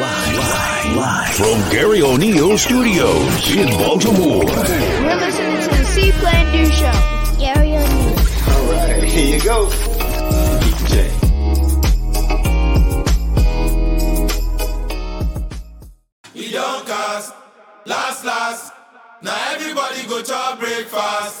live, live, live from Garry O'Neal Studios in Baltimore. You're listening to the C Plan Do Show. Garry O'Neal. All right, here you go. DJ. We don't cast, last, last. Now everybody go to breakfast.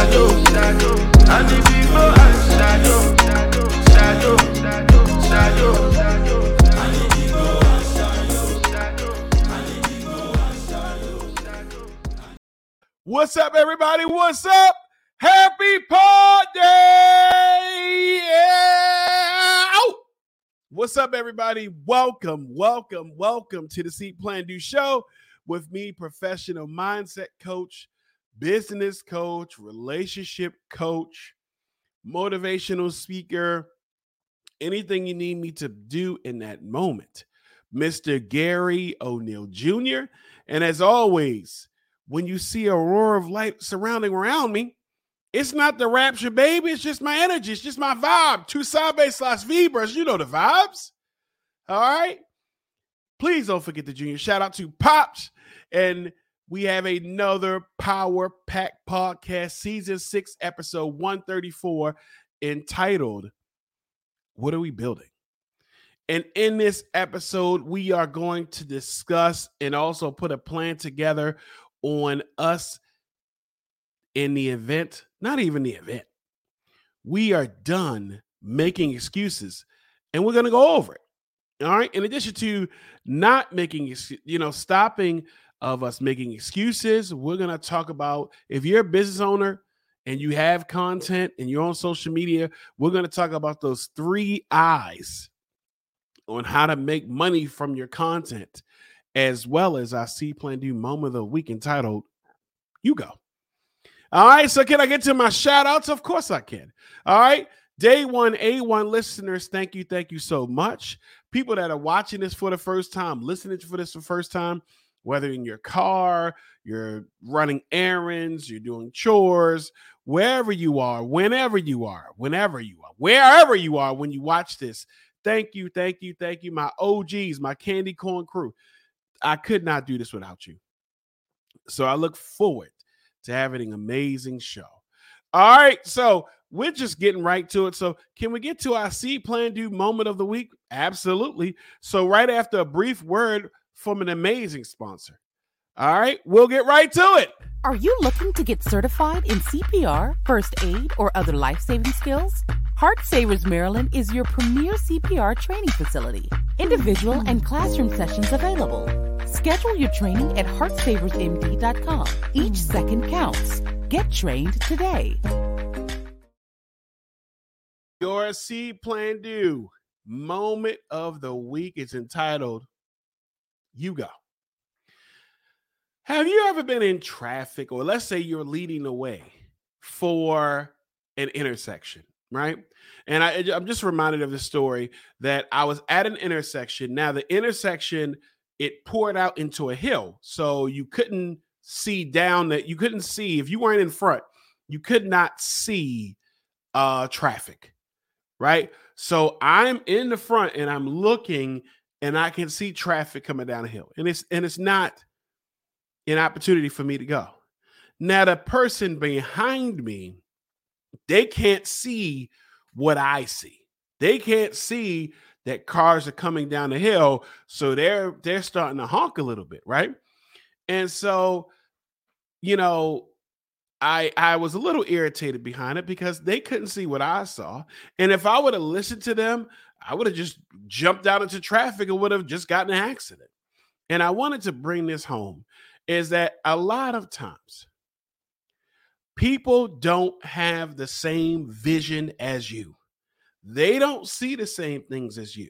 Shayo. Anibigbo and Shayo. Shayo. Shayo. What's up, everybody? What's up? Happy Day! Yeah! What's up, everybody? Welcome, welcome, welcome to the C Plan Do Show with me, professional mindset coach, business coach, relationship coach, motivational speaker, anything you need me to do in that moment. Mr. Garry O'Neal Jr. And as always, when you see a roar of light surrounding around me, it's not the rapture, baby. It's just my energy. It's just my vibe. Two sabe slash vibras. You know the vibes. All right. Please don't forget the junior. Shout out to Pops. And we have another Power Pack podcast, season six, episode 134, entitled What Are We Building? And in this episode, we are going to discuss and also put a plan together on us in the event, not even the event. We are done making excuses and we're going to go over it. All right. In addition to not making, you know, stopping of us making excuses, we're going to talk about if you're a business owner and you have content and you're on social media, we're going to talk about those three eyes on how to make money from your content, as well as our C Plan Do moment of the week entitled You Go. All right, so can I get to my shout outs? Of course I can. All right, day one, A1 listeners, thank you, thank you so much. People that are watching this for the first time, listening for this for the first time, whether in your car, you're running errands, you're doing chores, wherever you are, whenever you are, whenever you are, wherever you are when you watch this. Thank you, thank you, thank you, my OGs, my candy corn crew. I could not do this without you. So I look forward to having an amazing show. All right, so we're just getting right to it. So, can we get to our C Plan Do moment of the week? Absolutely. So, right after a brief word from an amazing sponsor. All right, we'll get right to it. Are you looking to get certified in CPR, first aid, or other life saving skills? Heart Savers Maryland is your premier CPR training facility. Individual and classroom sessions available. Schedule your training at heartsaversmd.com. Each second counts. Get trained today. Your C Plan Do moment of the week is entitled You Go. Have you ever been in traffic, or let's say you're leading the way for an intersection, right? And I, I'm just reminded of the story that I was at an intersection. Now, the intersection, it poured out into a hill. So you couldn't see down that, you couldn't see, if you weren't in front, you could not see uh traffic, right? So I'm in the front and I'm looking and I can see traffic coming down the hill. And it's and it's not an opportunity for me to go. Now, the person behind me, they can't see what I see. They can't see that cars are coming down the hill, so they're they're starting to honk a little bit, right? And so, you know, I I was a little irritated behind it because they couldn't see what I saw. And if I would have listened to them, I would have just jumped out into traffic and would have just gotten an accident. And I wanted to bring this home is that a lot of times people don't have the same vision as you. They don't see the same things as you.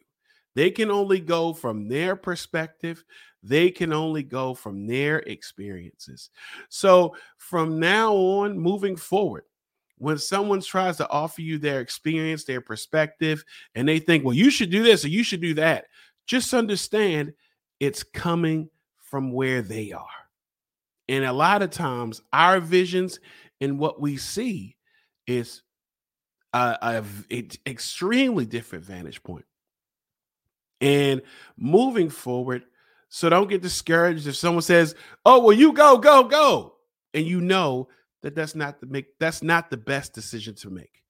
They can only go from their perspective. They can only go from their experiences. So from now on, moving forward, when someone tries to offer you their experience, their perspective, and they think, well, you should do this or you should do that, just understand it's coming from where they are. And a lot of times, our visions and what we see is a, extremely different vantage point. And moving forward, so don't get discouraged if someone says, "Oh, well, you go, go, go," and you know that that's not the make that's not the best decision to make.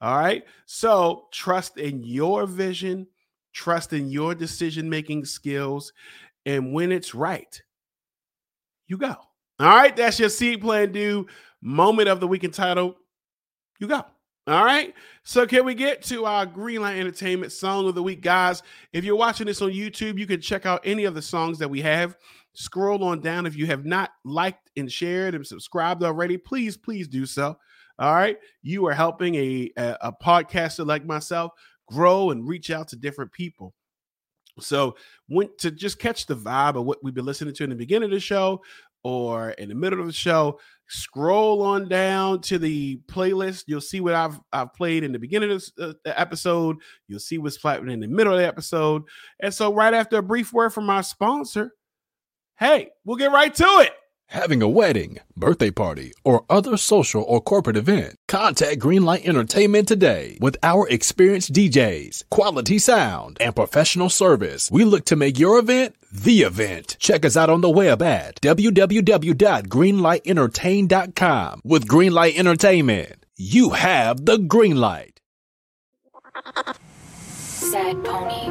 All right. So trust in your vision, trust in your decision making skills, and when it's right, you go. All right. That's your C Plan Do moment of the week entitled You Go. All right. So can we get to our Greenlight Entertainment song of the week, guys? If you're watching this on YouTube, you can check out any of the songs that we have. Scroll on down. If you have not liked and shared and subscribed already, please, please do so. All right. You are helping a, a, a podcaster like myself grow and reach out to different people. So, went to just catch the vibe of what we've been listening to in the beginning of the show or in the middle of the show, scroll on down to the playlist. You'll see what I've I've played in the beginning of uh, the episode. You'll see what's playing in the middle of the episode. And so, right after a brief word from our sponsor, hey, we'll get right to it. Having a wedding, birthday party, or other social or corporate event, contact Greenlight Entertainment today. With our experienced DJs, quality sound, and professional service, we look to make your event the event. Check us out on the web at www.greenlightentertain.com. With Greenlight Entertainment, you have the green light. Sad pony.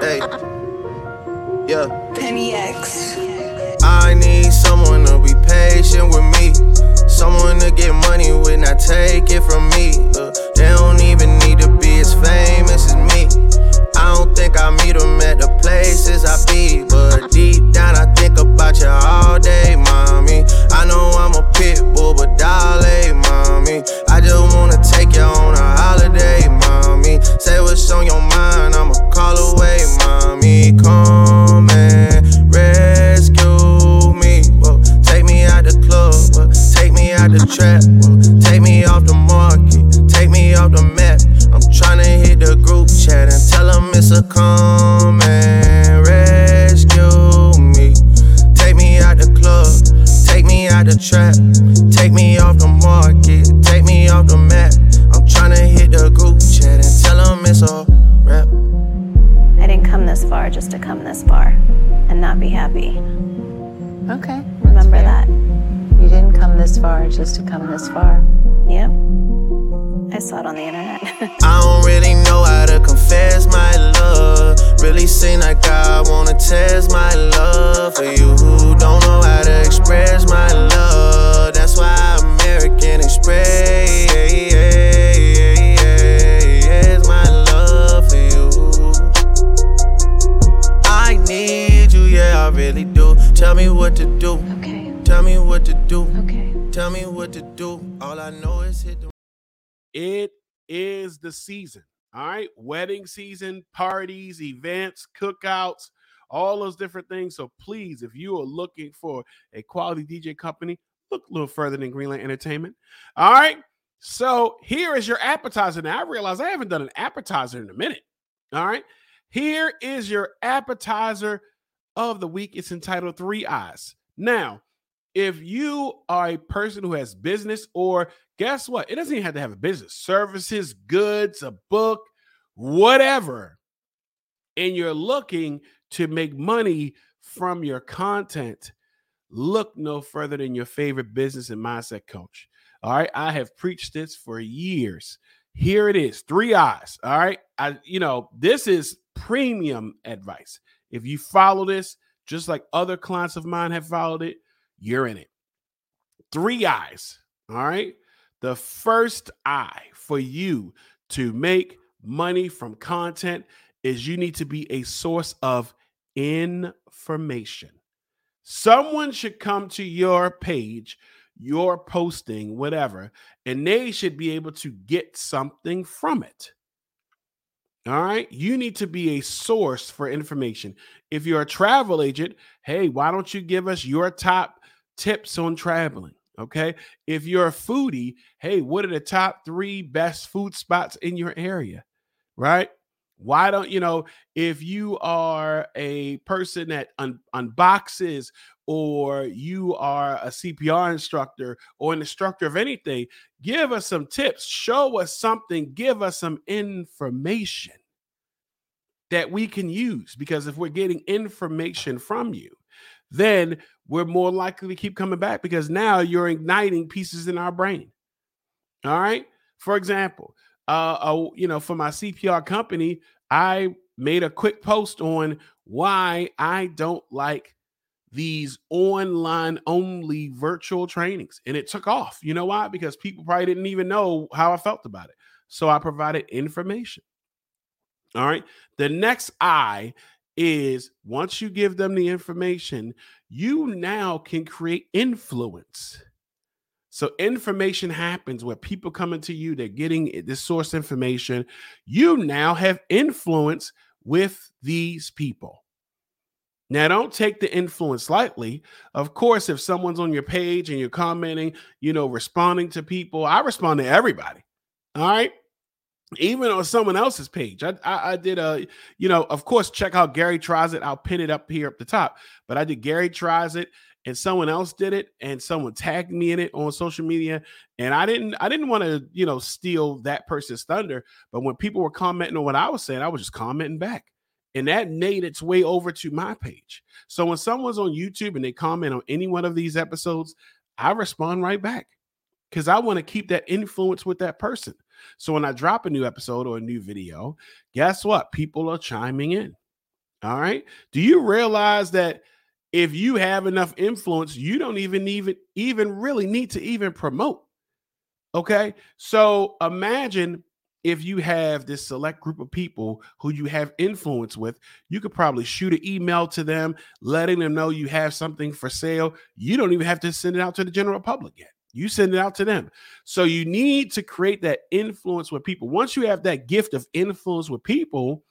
Hey. Yeah. Penny X. I need someone to be patient with me. Someone to get money with, not take it from me. Uh, they don't even need to be as famous as me. I don't think I meet them at the places I be. But deep down, I think about you all day, mommy. I know I'm a pit bull, but darling, mommy. I just wanna take you on a holiday, mommy. Say what's on your mind, I'ma call away, mommy. Come and rescue me. Whoa, take me out the club, whoa, take me out the trap, whoa, take me off the market, take me off the map. I'm tryna hit the group chat and tell them it's a come and rescue me. Take me out the club, take me out the trap, take me off the market, take me off the map. I'm tryna hit the group chat and tell them it's a rap. I didn't come this far just to come this far and not be happy. Okay. Remember that. You didn't come this far just to come this far. Yep. I saw it on the internet. I don't really know how to confess my love. Really seem like I wanna test my love for you who don't know how to express my love. That's why American Express my love for you. I need you, yeah, I really do. Tell me what to do. okay. Tell me what to do. Okay. Tell me what to do. All I know is hit the It is the season. All right. Wedding season, parties, events, cookouts, all those different things. So please, if you are looking for a quality DJ company, look a little further than Greenlight Entertainment. All right. So here is your appetizer. Now I realize I haven't done an appetizer in a minute. All right. Here is your appetizer of the week. It's entitled Three Eyes. Now, if you are a person who has business, or guess what? It doesn't even have to have a business, services, goods, a book, whatever, and you're looking to make money from your content, look no further than your favorite business and mindset coach. All right. I have preached this for years. Here it is three eyes. All right. I, you know, this is premium advice. If you follow this, just like other clients of mine have followed it, you're in it. three eyes. All right. The first eye for you to make money from content is you need to be a source of information. Someone should come to your page, your posting, whatever, and they should be able to get something from it. All right. You need to be a source for information. If you're a travel agent, hey, why don't you give us your top tips on traveling? Okay. If you're a foodie, hey, what are the top three best food spots in your area? Right. Why don't you know if you are a person that un- unboxes or you are a CPR instructor or an instructor of anything, give us some tips, show us something, give us some information that we can use. Because if we're getting information from you, then we're more likely to keep coming back because now you're igniting pieces in our brain. All right. For example, uh, uh, you know, for my CPR company, I made a quick post on why I don't like these online only virtual trainings. And it took off. You know why? Because people probably didn't even know how I felt about it. So I provided information. All right. The next I is once you give them the information, you now can create influence. So information happens where people coming to you, they're getting this source information. You now have influence with these people. Now, don't take the influence lightly. Of course, if someone's on your page and you're commenting, you know, responding to people, I respond to everybody. All right. Even on someone else's page. I, I, I did a, you know, of course, check out Garry tries it. I'll pin it up here up the top. But I did Garry tries it and someone else did it and someone tagged me in it on social media and i didn't i didn't want to you know steal that person's thunder but when people were commenting on what i was saying i was just commenting back and that made its way over to my page so when someone's on youtube and they comment on any one of these episodes i respond right back because i want to keep that influence with that person so when i drop a new episode or a new video guess what people are chiming in all right do you realize that if you have enough influence, you don't even even even really need to even promote. Okay? So imagine if you have this select group of people who you have influence with, you could probably shoot an email to them, letting them know you have something for sale. You don't even have to send it out to the general public yet. You send it out to them. So you need to create that influence with people. Once you have that gift of influence with people,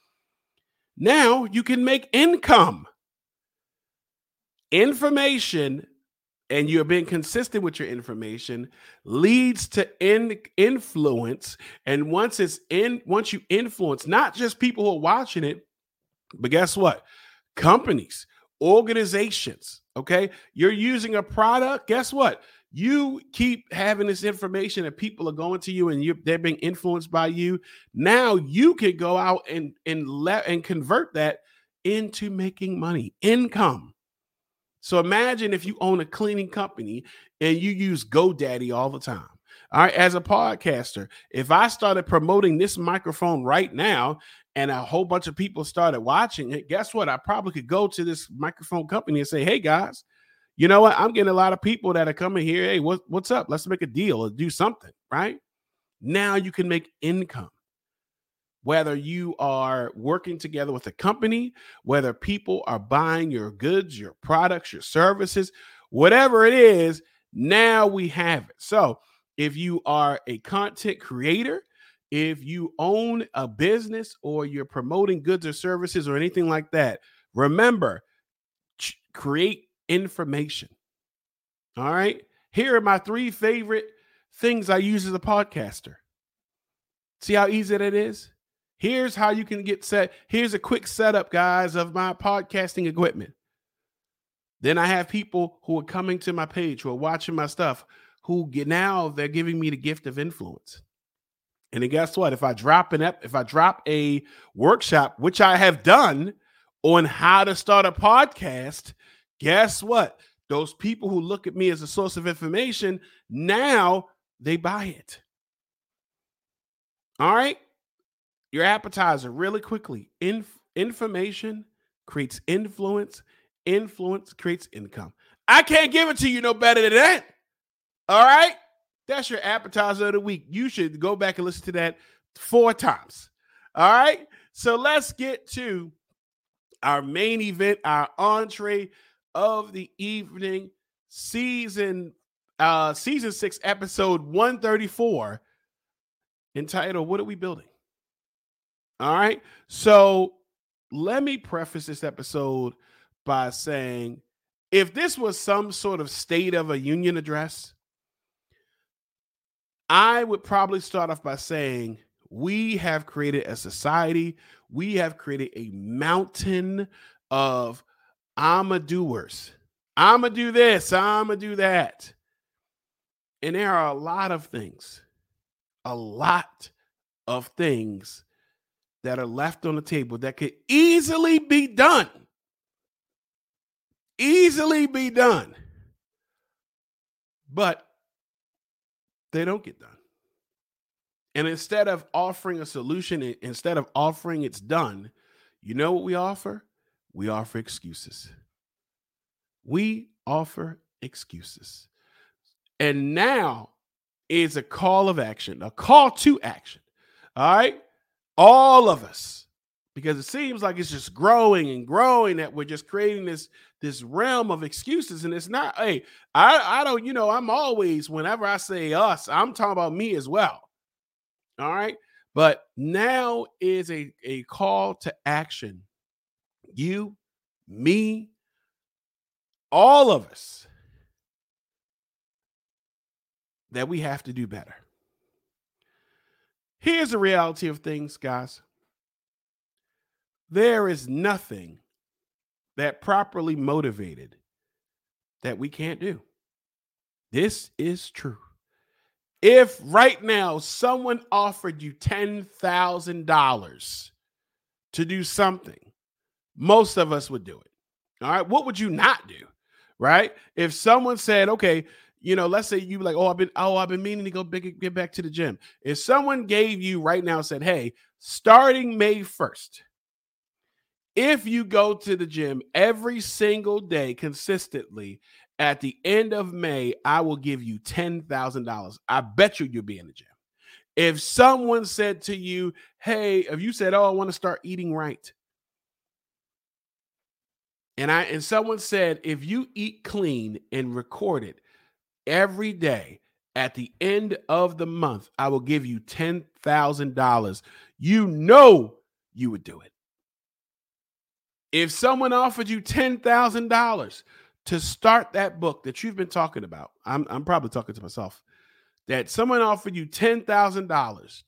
now you can make income. Information and you're being consistent with your information leads to in influence. And once it's in once you influence not just people who are watching it but guess what? Companies organizations okay? You're using a product guess what you keep having this information and people are going to you and you they're being influenced by you now you can go out and and let and convert that into making money income so imagine if you own a cleaning company and you use GoDaddy all the time. All right, as a podcaster, if I started promoting this microphone right now and a whole bunch of people started watching it, guess what? I probably could go to this microphone company and say, "Hey guys, you know what? I'm getting a lot of people that are coming here. Hey, what, what's up? Let's make a deal or do something." Right now, you can make income whether you are working together with a company, whether people are buying your goods, your products, your services, whatever it is, now we have it. So, if you are a content creator, if you own a business or you're promoting goods or services or anything like that, remember create information. All right. Here are my three favorite things I use as a podcaster. See how easy that is? Here's how you can get set. Here's a quick setup, guys, of my podcasting equipment. Then I have people who are coming to my page, who are watching my stuff, who get now they're giving me the gift of influence. And then guess what? If I drop an ep, if I drop a workshop, which I have done on how to start a podcast, guess what? Those people who look at me as a source of information, now they buy it. All right your appetizer really quickly. Inf- information creates influence, influence creates income. I can't give it to you no better than that. All right. That's your appetizer of the week. You should go back and listen to that four times. All right. So let's get to our main event, our entree of the evening, season uh season 6 episode 134 entitled What Are We Building? All right. So let me preface this episode by saying if this was some sort of state of a union address, I would probably start off by saying we have created a society, we have created a mountain of I'ma doers. I'ma do this, I'ma do that. And there are a lot of things, a lot of things that are left on the table that could easily be done. Easily be done. But they don't get done. And instead of offering a solution, instead of offering it's done, you know what we offer? We offer excuses. We offer excuses. And now is a call of action, a call to action. All right. All of us, because it seems like it's just growing and growing that we're just creating this this realm of excuses and it's not hey i i don't you know i'm always whenever i say us i'm talking about me as well all right but now is a a call to action you me all of us that we have to do better here's the reality of things guys there is nothing that properly motivated that we can't do. This is true. If right now someone offered you $10,000 to do something, most of us would do it. All right. What would you not do? Right. If someone said, okay, you know, let's say you like, oh, I've been, oh, I've been meaning to go big, get back to the gym. If someone gave you right now said, hey, starting May 1st, if you go to the gym every single day consistently, at the end of May, I will give you $10,000. I bet you you'll be in the gym. If someone said to you, Hey, if you said, Oh, I want to start eating right. And I and someone said, if you eat clean and record it every day at the end of the month, I will give you $10,000. You know you would do it. If someone offered you $10,000 to start that book that you've been talking about, I'm, I'm probably talking to myself, that someone offered you $10,000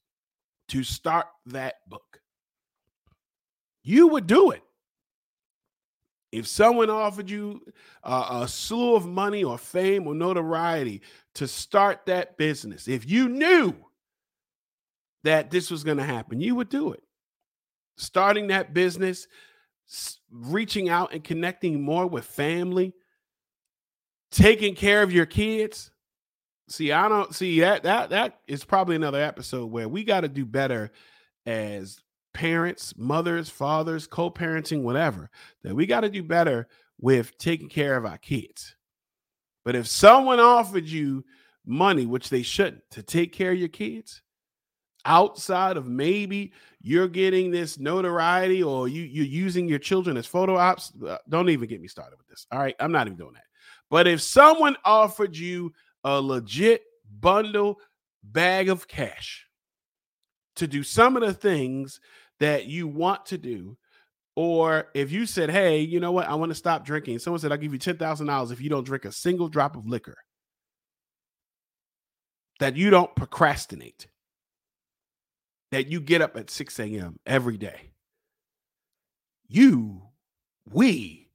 to start that book, you would do it. If someone offered you a slew of money or fame or notoriety to start that business, if you knew that this was going to happen, you would do it. Starting that business, reaching out and connecting more with family, taking care of your kids. See, I don't see that that that is probably another episode where we got to do better as parents, mothers, fathers, co-parenting, whatever. That we got to do better with taking care of our kids. But if someone offered you money, which they shouldn't, to take care of your kids, outside of maybe you're getting this notoriety or you you're using your children as photo ops uh, don't even get me started with this all right i'm not even doing that but if someone offered you a legit bundle bag of cash to do some of the things that you want to do or if you said hey you know what i want to stop drinking someone said i'll give you $10000 if you don't drink a single drop of liquor that you don't procrastinate that you get up at 6 a.m. every day. You, we,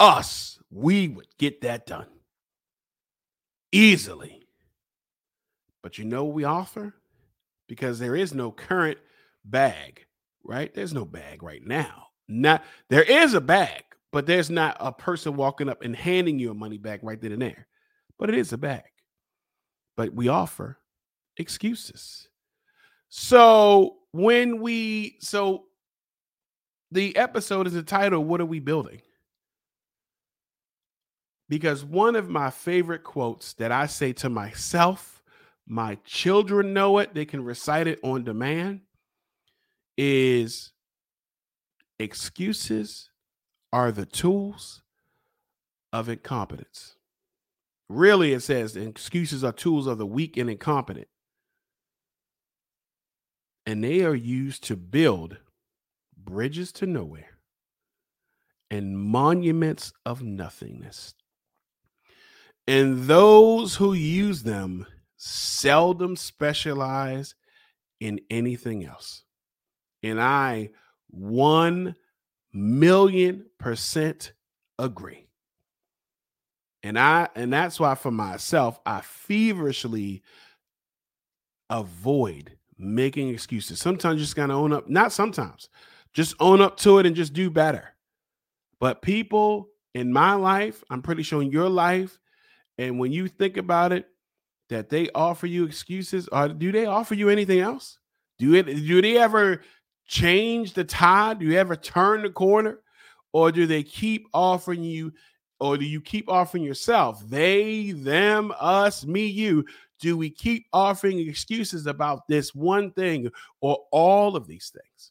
us, we would get that done easily. But you know what we offer? Because there is no current bag, right? There's no bag right now. Not there is a bag, but there's not a person walking up and handing you a money bag right then and there. But it is a bag. But we offer excuses. So when we so the episode is entitled What Are We Building? because one of my favorite quotes that I say to myself, my children know it, they can recite it on demand, is excuses are the tools of incompetence. Really, it says excuses are tools of the weak and incompetent. And they are used to build bridges to nowhere and monuments of nothingness. And those who use them seldom specialize in anything else. And I 1 million percent agree. And I and that's why for myself I feverishly avoid making excuses. Sometimes you just gotta own up, not sometimes, just own up to it and just do better. But people in my life, I'm pretty sure in your life, and when you think about it, that they offer you excuses, or do they offer you anything else? Do it do they ever change the tide? Do you ever turn the corner? Or do they keep offering you, or do you keep offering yourself? They, them, us, me, you. Do we keep offering excuses about this one thing or all of these things?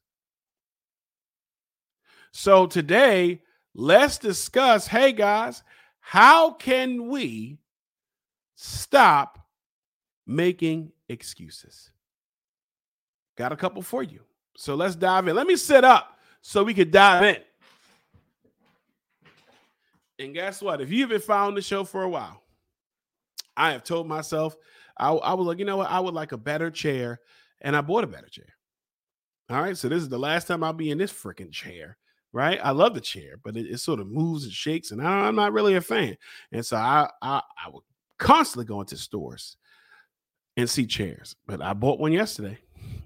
So today, let's discuss hey, guys, how can we stop making excuses? Got a couple for you. So let's dive in. Let me sit up so we could dive in. And guess what? If you've been following the show for a while, I have told myself I, I was like, you know what? I would like a better chair, and I bought a better chair. All right, so this is the last time I'll be in this freaking chair. Right, I love the chair, but it, it sort of moves and shakes, and I, am not really a fan. And so I, I I would constantly go into stores and see chairs, but I bought one yesterday.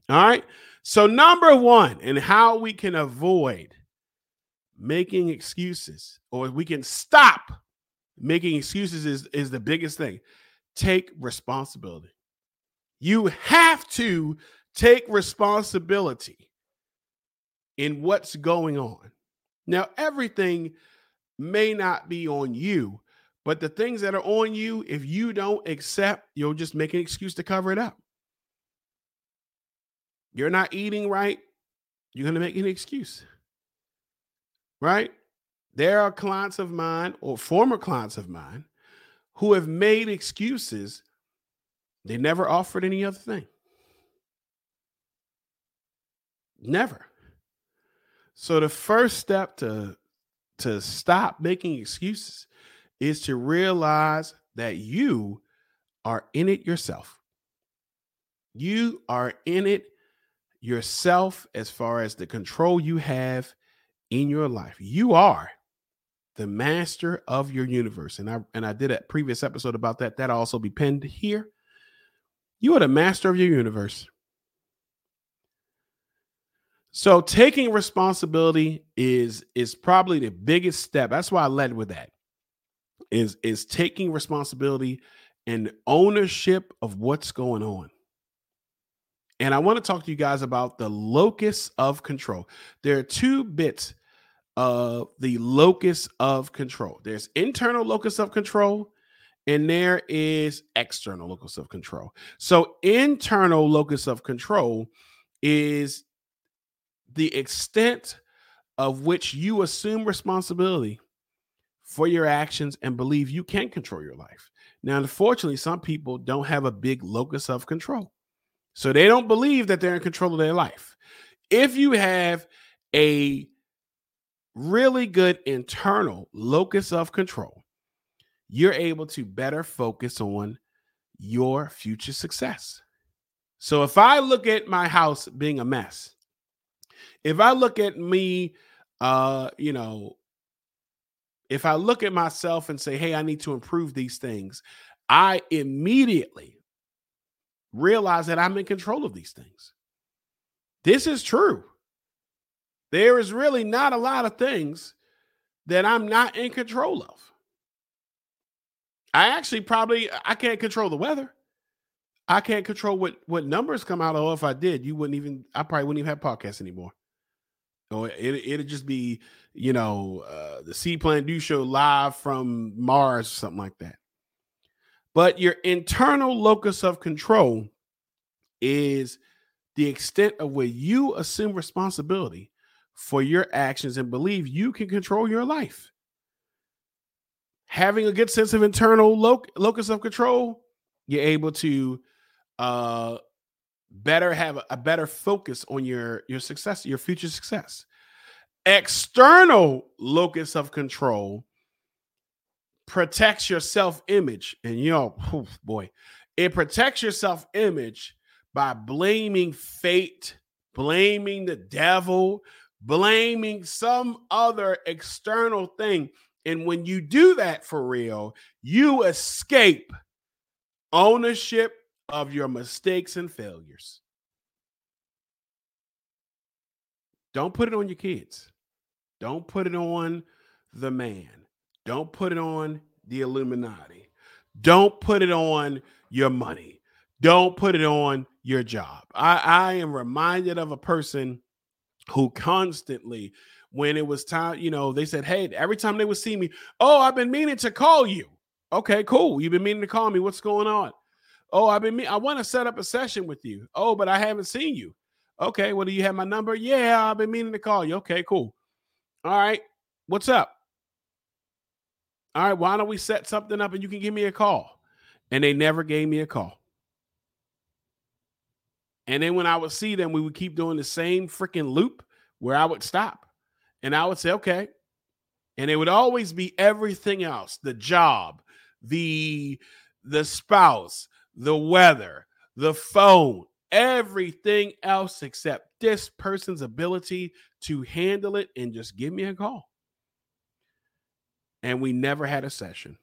All right, so number one, and how we can avoid making excuses or we can stop making excuses is, is the biggest thing. Take responsibility. You have to take responsibility in what's going on. Now, everything may not be on you, but the things that are on you, if you don't accept, you'll just make an excuse to cover it up. You're not eating right, you're going to make an excuse right? There are clients of mine or former clients of mine who have made excuses. They never offered any other thing. Never. So the first step to to stop making excuses is to realize that you are in it yourself. You are in it yourself as far as the control you have in your life. You are the master of your universe. And I and I did a previous episode about that. That'll also be pinned here. You are the master of your universe. So taking responsibility is is probably the biggest step. That's why I led with that. Is is taking responsibility and ownership of what's going on. And I want to talk to you guys about the locus of control. There are two bits of the locus of control. There's internal locus of control and there is external locus of control. So internal locus of control is the extent of which you assume responsibility for your actions and believe you can control your life. Now, unfortunately, some people don't have a big locus of control. So they don't believe that they're in control of their life. If you have a really good internal locus of control, you're able to better focus on your future success. So if I look at my house being a mess, if I look at me, uh, you know, if I look at myself and say, hey, I need to improve these things, I immediately realize that I'm in control of these things. This is true. There is really not a lot of things that I'm not in control of. I actually probably I can't control the weather. I can't control what what numbers come out of. If I did, you wouldn't even I probably wouldn't even have podcasts anymore. or it, it'll just be, you know, uh, the C Plan Do show live from Mars or something like that. But your internal locus of control is the extent of where you assume responsibility for your actions and believe you can control your life. Having a good sense of internal loc- locus of control, you're able to uh, better have a, a better focus on your your success, your future success. External locus of control protects your self-image, and you know, oh boy, it protects your self-image by blaming fate, blaming the devil, blaming some other external thing. And when you do that for real, you escape ownership of your mistakes and failures. Don't put it on your kids. Don't put it on the man. Don't put it on the Illuminati. Don't put it on your money. Don't put it on your job. I, I am reminded of a person who constantly, when it was time, you know, they said, Hey, every time they would see me, oh, I've been meaning to call you. Okay, cool. You've been meaning to call me. What's going on? Oh, I've been me- I want to set up a session with you. Oh, but I haven't seen you. Okay, well, do you have my number? Yeah, I've been meaning to call you. Okay, cool. All right. What's up? All right, why don't we set something up and you can give me a call? And they never gave me a call. And then when I would see them, we would keep doing the same freaking loop where I would stop and I would say, okay. And it would always be everything else the job, the the spouse, the weather, the phone, everything else except this person's ability to handle it and just give me a call. And we never had a session.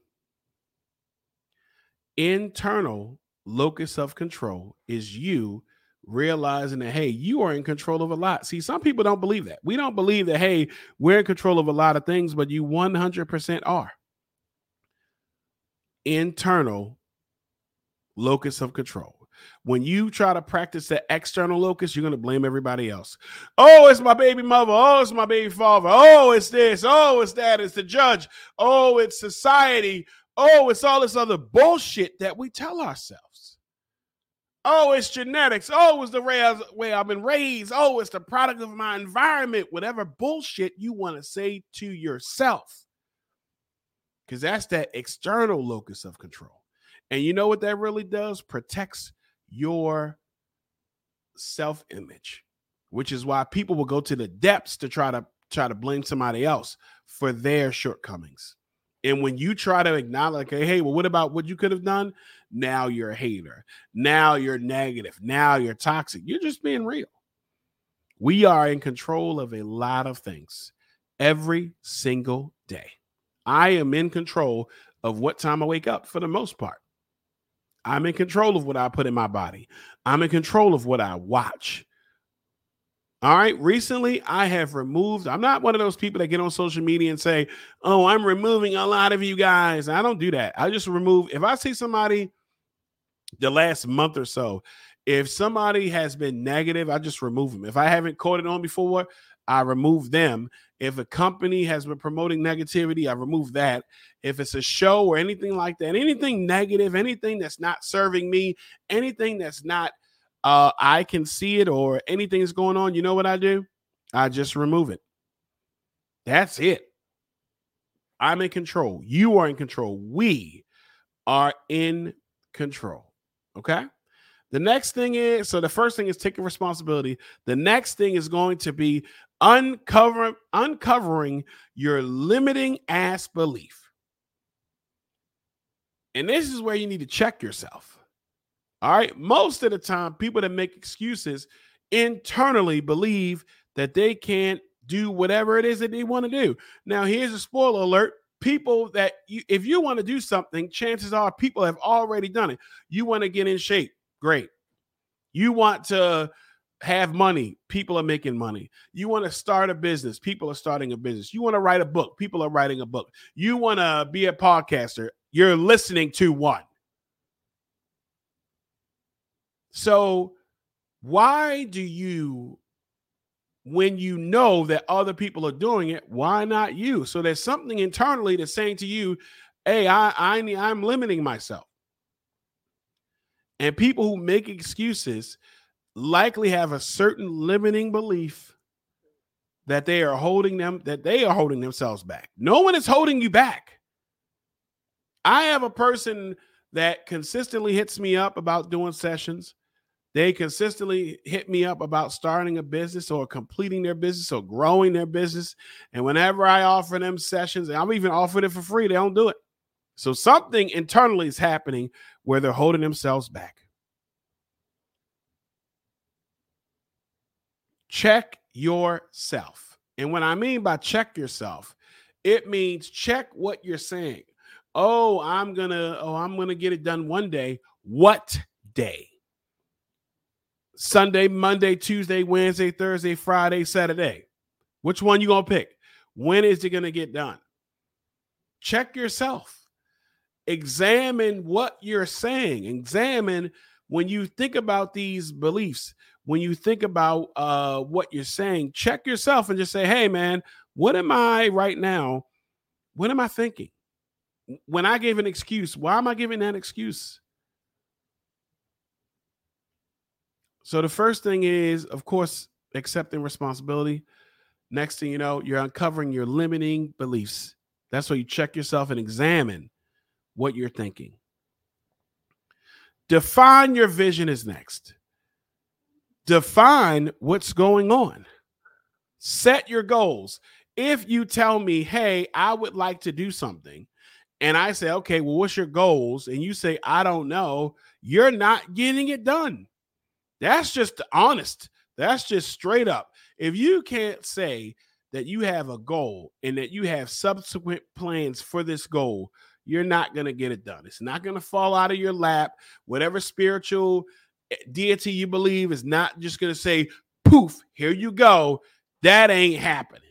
Internal locus of control is you realizing that hey you are in control of a lot. See some people don't believe that. We don't believe that hey we're in control of a lot of things but you 100% are. Internal locus of control when you try to practice the external locus, you're going to blame everybody else. Oh, it's my baby mother. Oh, it's my baby father. Oh, it's this. Oh, it's that. It's the judge. Oh, it's society. Oh, it's all this other bullshit that we tell ourselves. Oh, it's genetics. Oh, it's the way I've been raised. Oh, it's the product of my environment. Whatever bullshit you want to say to yourself. Because that's that external locus of control. And you know what that really does? Protects your self image, which is why people will go to the depths to try to try to blame somebody else for their shortcomings. And when you try to acknowledge, okay, hey, well, what about what you could have done? Now you're a hater. Now you're negative. Now you're toxic. You're just being real. We are in control of a lot of things every single day. I am in control of what time I wake up for the most part. I'm in control of what I put in my body. I'm in control of what I watch. All right. Recently, I have removed, I'm not one of those people that get on social media and say, Oh, I'm removing a lot of you guys. I don't do that. I just remove, if I see somebody the last month or so, if somebody has been negative, I just remove them. If I haven't caught it on before, I remove them. If a company has been promoting negativity, I remove that. If it's a show or anything like that, anything negative, anything that's not serving me, anything that's not uh I can see it or anything that's going on, you know what I do? I just remove it. That's it. I'm in control. You are in control. We are in control. Okay? The next thing is so the first thing is taking responsibility. The next thing is going to be uncover, uncovering your limiting ass belief. And this is where you need to check yourself. All right. Most of the time, people that make excuses internally believe that they can't do whatever it is that they want to do. Now, here's a spoiler alert. People that you, if you want to do something, chances are people have already done it. You want to get in shape. Great. You want to have money, people are making money. You want to start a business, people are starting a business. You want to write a book, people are writing a book. You want to be a podcaster, you're listening to one. So, why do you when you know that other people are doing it, why not you? So there's something internally that's saying to you, hey, I, I I'm limiting myself. And people who make excuses likely have a certain limiting belief that they are holding them, that they are holding themselves back. No one is holding you back. I have a person that consistently hits me up about doing sessions. They consistently hit me up about starting a business or completing their business or growing their business. And whenever I offer them sessions, I'm even offering it for free, they don't do it. So something internally is happening where they're holding themselves back. Check yourself. And when I mean by check yourself, it means check what you're saying. Oh, I'm going to oh, I'm going to get it done one day. What day? Sunday, Monday, Tuesday, Wednesday, Thursday, Friday, Saturday. Which one you going to pick? When is it going to get done? Check yourself examine what you're saying examine when you think about these beliefs when you think about uh, what you're saying check yourself and just say hey man what am i right now what am i thinking when i gave an excuse why am i giving that excuse so the first thing is of course accepting responsibility next thing you know you're uncovering your limiting beliefs that's why you check yourself and examine what you're thinking. Define your vision is next. Define what's going on. Set your goals. If you tell me, hey, I would like to do something, and I say, okay, well, what's your goals? And you say, I don't know, you're not getting it done. That's just honest. That's just straight up. If you can't say that you have a goal and that you have subsequent plans for this goal, you're not going to get it done. It's not going to fall out of your lap. Whatever spiritual deity you believe is not just going to say, poof, here you go. That ain't happening.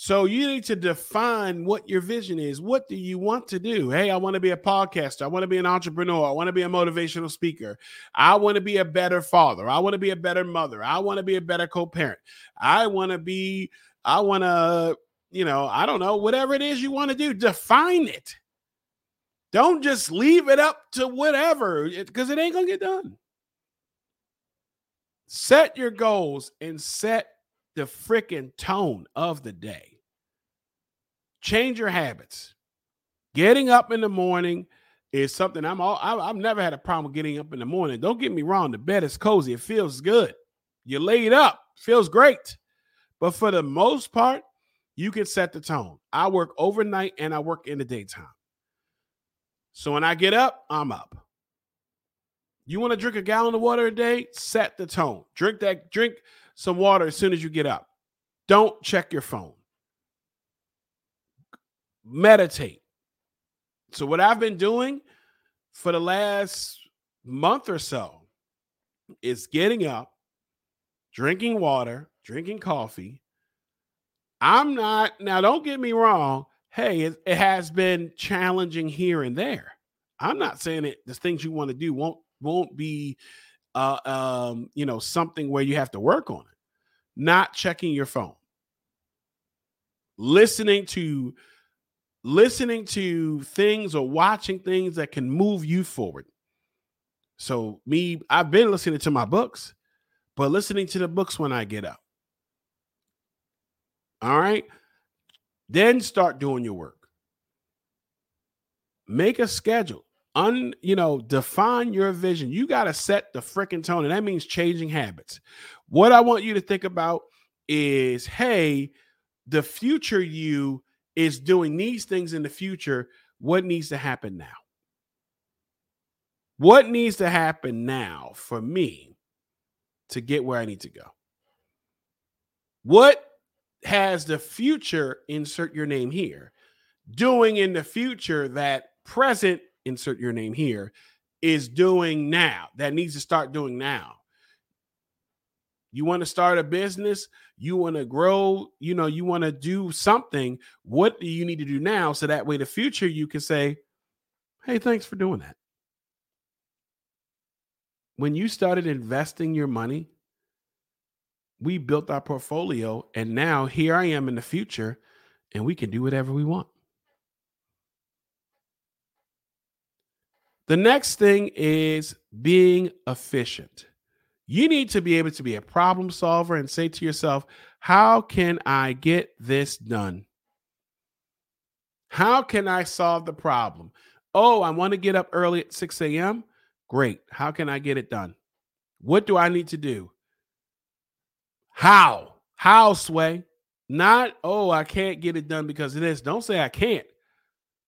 So you need to define what your vision is. What do you want to do? Hey, I want to be a podcaster. I want to be an entrepreneur. I want to be a motivational speaker. I want to be a better father. I want to be a better mother. I want to be a better co-parent. I want to be I want to you know, I don't know, whatever it is you want to do, define it. Don't just leave it up to whatever because it, it ain't going to get done. Set your goals and set the freaking tone of the day. Change your habits. Getting up in the morning is something I'm all I, have never had a problem getting up in the morning. Don't get me wrong, the bed is cozy, it feels good. You laid up, feels great. But for the most part, you can set the tone. I work overnight and I work in the daytime. So when I get up, I'm up. You want to drink a gallon of water a day? Set the tone. Drink that, drink some water as soon as you get up. Don't check your phone. Meditate. So, what I've been doing for the last month or so is getting up, drinking water, drinking coffee, I'm not now. Don't get me wrong. Hey, it, it has been challenging here and there. I'm not saying it. The things you want to do won't won't be, uh, um, you know, something where you have to work on it. Not checking your phone, listening to listening to things or watching things that can move you forward. So me, I've been listening to my books, but listening to the books when I get up. All right. Then start doing your work. Make a schedule. Un, you know, define your vision. You got to set the freaking tone, and that means changing habits. What I want you to think about is hey, the future you is doing these things in the future. What needs to happen now? What needs to happen now for me to get where I need to go? What has the future, insert your name here, doing in the future that present, insert your name here, is doing now, that needs to start doing now. You want to start a business, you want to grow, you know, you want to do something. What do you need to do now? So that way, the future, you can say, Hey, thanks for doing that. When you started investing your money, we built our portfolio, and now here I am in the future, and we can do whatever we want. The next thing is being efficient. You need to be able to be a problem solver and say to yourself, How can I get this done? How can I solve the problem? Oh, I want to get up early at 6 a.m. Great. How can I get it done? What do I need to do? How? How, Sway? Not, oh, I can't get it done because of this. Don't say I can't.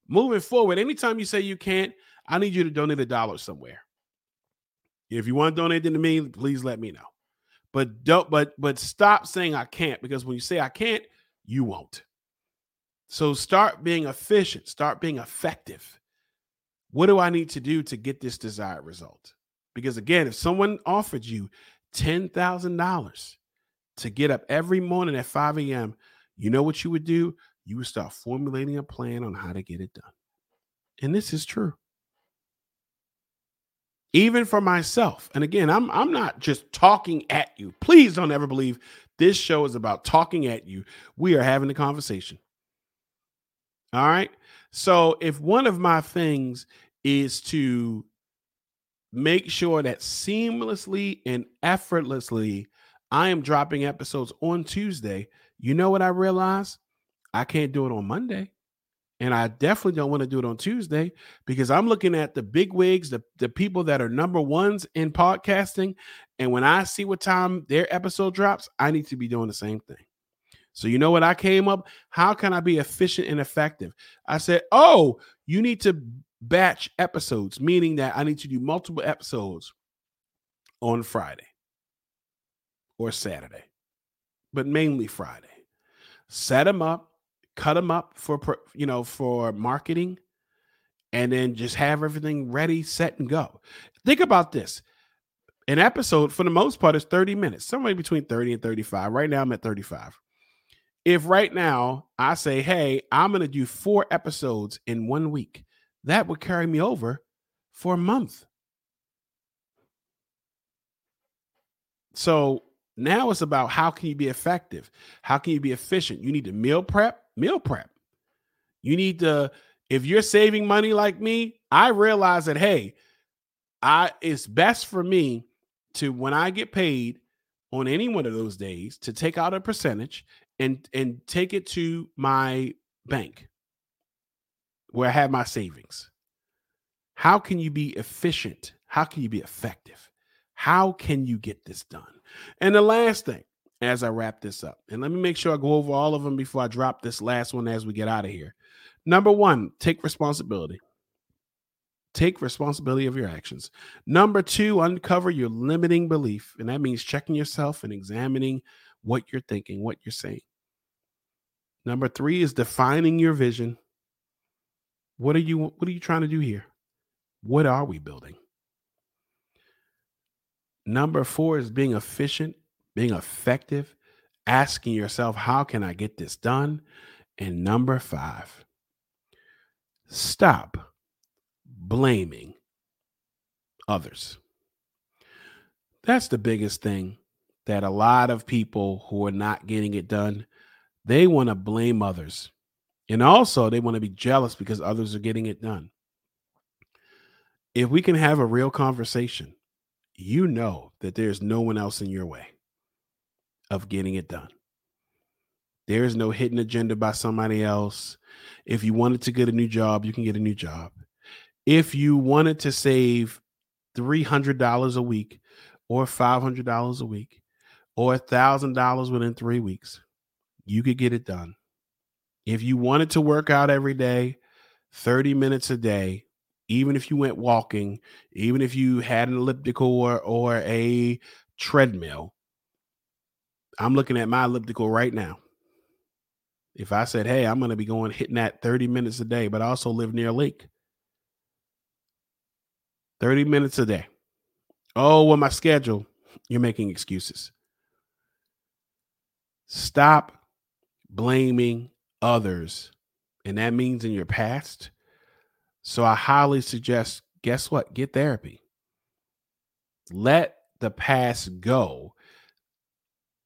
Moving forward, anytime you say you can't, I need you to donate a dollar somewhere. If you want to donate it to me, please let me know. But don't but but stop saying I can't because when you say I can't, you won't. So start being efficient, start being effective. What do I need to do to get this desired result? Because again, if someone offered you $10,000 to get up every morning at 5 a.m., you know what you would do? You would start formulating a plan on how to get it done. And this is true. Even for myself. And again, I'm I'm not just talking at you. Please don't ever believe this show is about talking at you. We are having a conversation. All right. So if one of my things is to make sure that seamlessly and effortlessly I am dropping episodes on Tuesday, you know what I realize? I can't do it on Monday. And I definitely don't want to do it on Tuesday because I'm looking at the big wigs, the, the people that are number ones in podcasting. And when I see what time their episode drops, I need to be doing the same thing. So, you know what I came up? How can I be efficient and effective? I said, Oh, you need to batch episodes, meaning that I need to do multiple episodes on Friday or Saturday, but mainly Friday. Set them up, cut them up for you know for marketing, and then just have everything ready, set, and go. Think about this. An episode, for the most part, is 30 minutes, somewhere between 30 and 35. Right now, I'm at 35 if right now I say, hey, I'm going to do four episodes in one week, that would carry me over for a month. So now it's about how can you be effective? How can you be efficient? You need to meal prep, meal prep. You need to, if you're saving money like me, I realize that, hey, I it's best for me to when I get paid on any one of those days to take out a percentage and and take it to my bank where I have my savings. How can you be efficient? How can you be effective? How can you get this done? And the last thing, as I wrap this up, and let me make sure I go over all of them before I drop this last one as we get out of here. Number one, take responsibility. Take responsibility of your actions. Number two, uncover your limiting belief. And that means checking yourself and examining what you're thinking, what you're saying. Number three is defining your vision. What are you what are you trying to do here? What are we building? Number four is being efficient, being effective, asking yourself, how can I get this done? And number five, stop blaming others. That's the biggest thing that a lot of people who are not getting it done they want to blame others. And also, they want to be jealous because others are getting it done. If we can have a real conversation, you know that there's no one else in your way of getting it done. There is no hidden agenda by somebody else. If you wanted to get a new job, you can get a new job. If you wanted to save $300 a week or $500 a week or $1,000 within three weeks, you could get it done. If you wanted to work out every day, 30 minutes a day, even if you went walking, even if you had an elliptical or, or a treadmill, I'm looking at my elliptical right now. If I said, hey, I'm going to be going hitting that 30 minutes a day, but I also live near a lake. 30 minutes a day. Oh, well, my schedule, you're making excuses. Stop blaming others, and that means in your past. So I highly suggest guess what? Get therapy. Let the past go.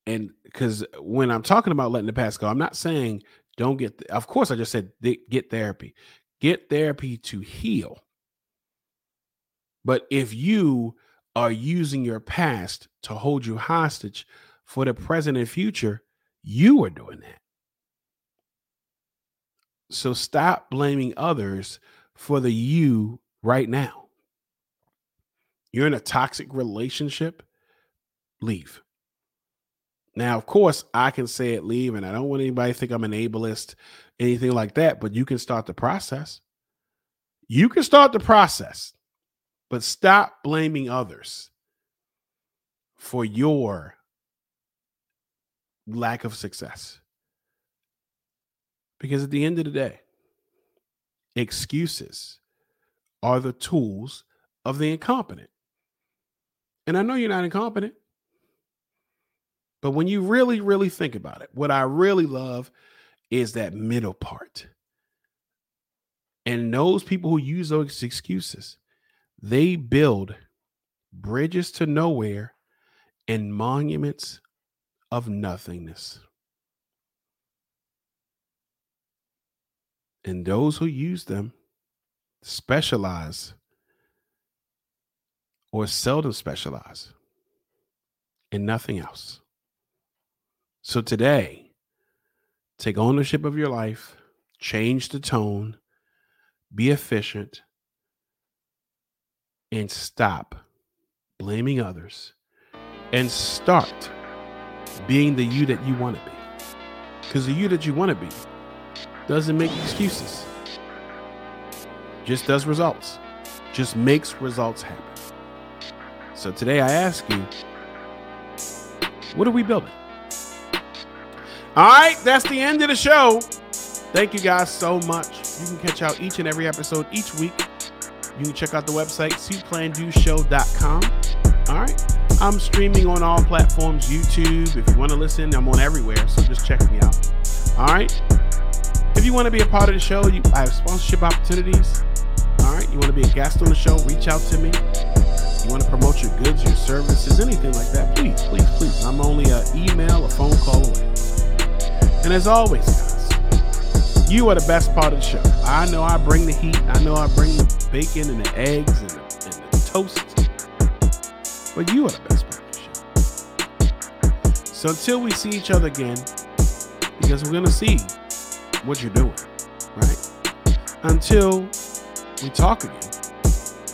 and because when I'm talking about letting the past go, I'm not saying don't get. th- Of course, I just said th- get therapy. Get therapy to heal. But if you are using your past to hold you hostage for the present and future, you are doing that. So stop blaming others for the you right now. You're in a toxic relationship, leave. Now, of course, I can say it, leave, and I don't want anybody to think I'm an ableist, anything like that, but you can start the process. You can start the process, but stop blaming others for your lack of success. Because at the end of the day, excuses are the tools of the incompetent. And I know you're not incompetent. But when you really, really think about it, what I really love is that middle part. And those people who use those excuses, they build bridges to nowhere and monuments of nothingness. And those who use them specialize or seldom specialize in nothing else. So today, take ownership of your life, change the tone, be efficient, and stop blaming others and start being the you that you want to be. Because the you that you want to be doesn't make excuses, just does results, just makes results happen. So today I ask you, what are we building? All right, that's the end of the show. Thank you guys so much. You can catch out each and every episode each week. You can check out the website, cplandoshow.com. All right. I'm streaming on all platforms, YouTube. If you want to listen, I'm on everywhere. So just check me out. All right. If you want to be a part of the show, you, I have sponsorship opportunities. All right. You want to be a guest on the show, reach out to me. You want to promote your goods, your services, anything like that, please, please, please. I'm only an email, a phone call away. And as always, guys, you are the best part of the show. I know I bring the heat. I know I bring the bacon and the eggs and the, and the toast. But you are the best part of the show. So until we see each other again, because we're going to see what you're doing, right? Until we talk again,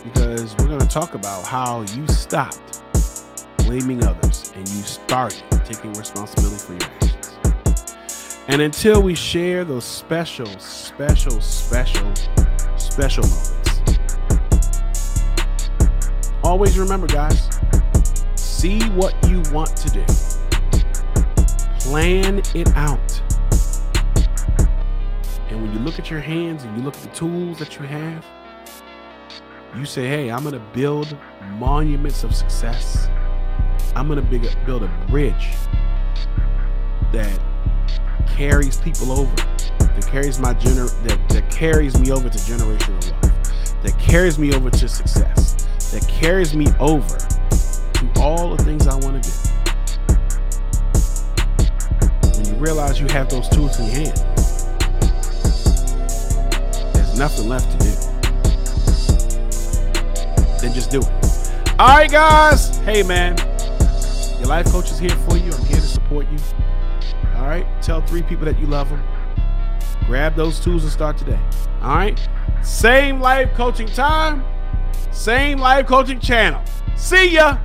because we're going to talk about how you stopped blaming others and you started taking responsibility for your actions. And until we share those special, special, special, special moments, always remember, guys, see what you want to do, plan it out. And when you look at your hands and you look at the tools that you have, you say, hey, I'm going to build monuments of success. I'm going to build a bridge that carries people over, that carries my gener that, that carries me over to generational wealth, that carries me over to success, that carries me over to all the things I want to do. When you realize you have those tools in your hand, nothing left to do. Then just do it. All right, guys. Hey, man. Your life coach is here for you. I'm here to support you. All right. Tell three people that you love them. Grab those tools and start today. All right. Same life coaching time, same life coaching channel. See ya.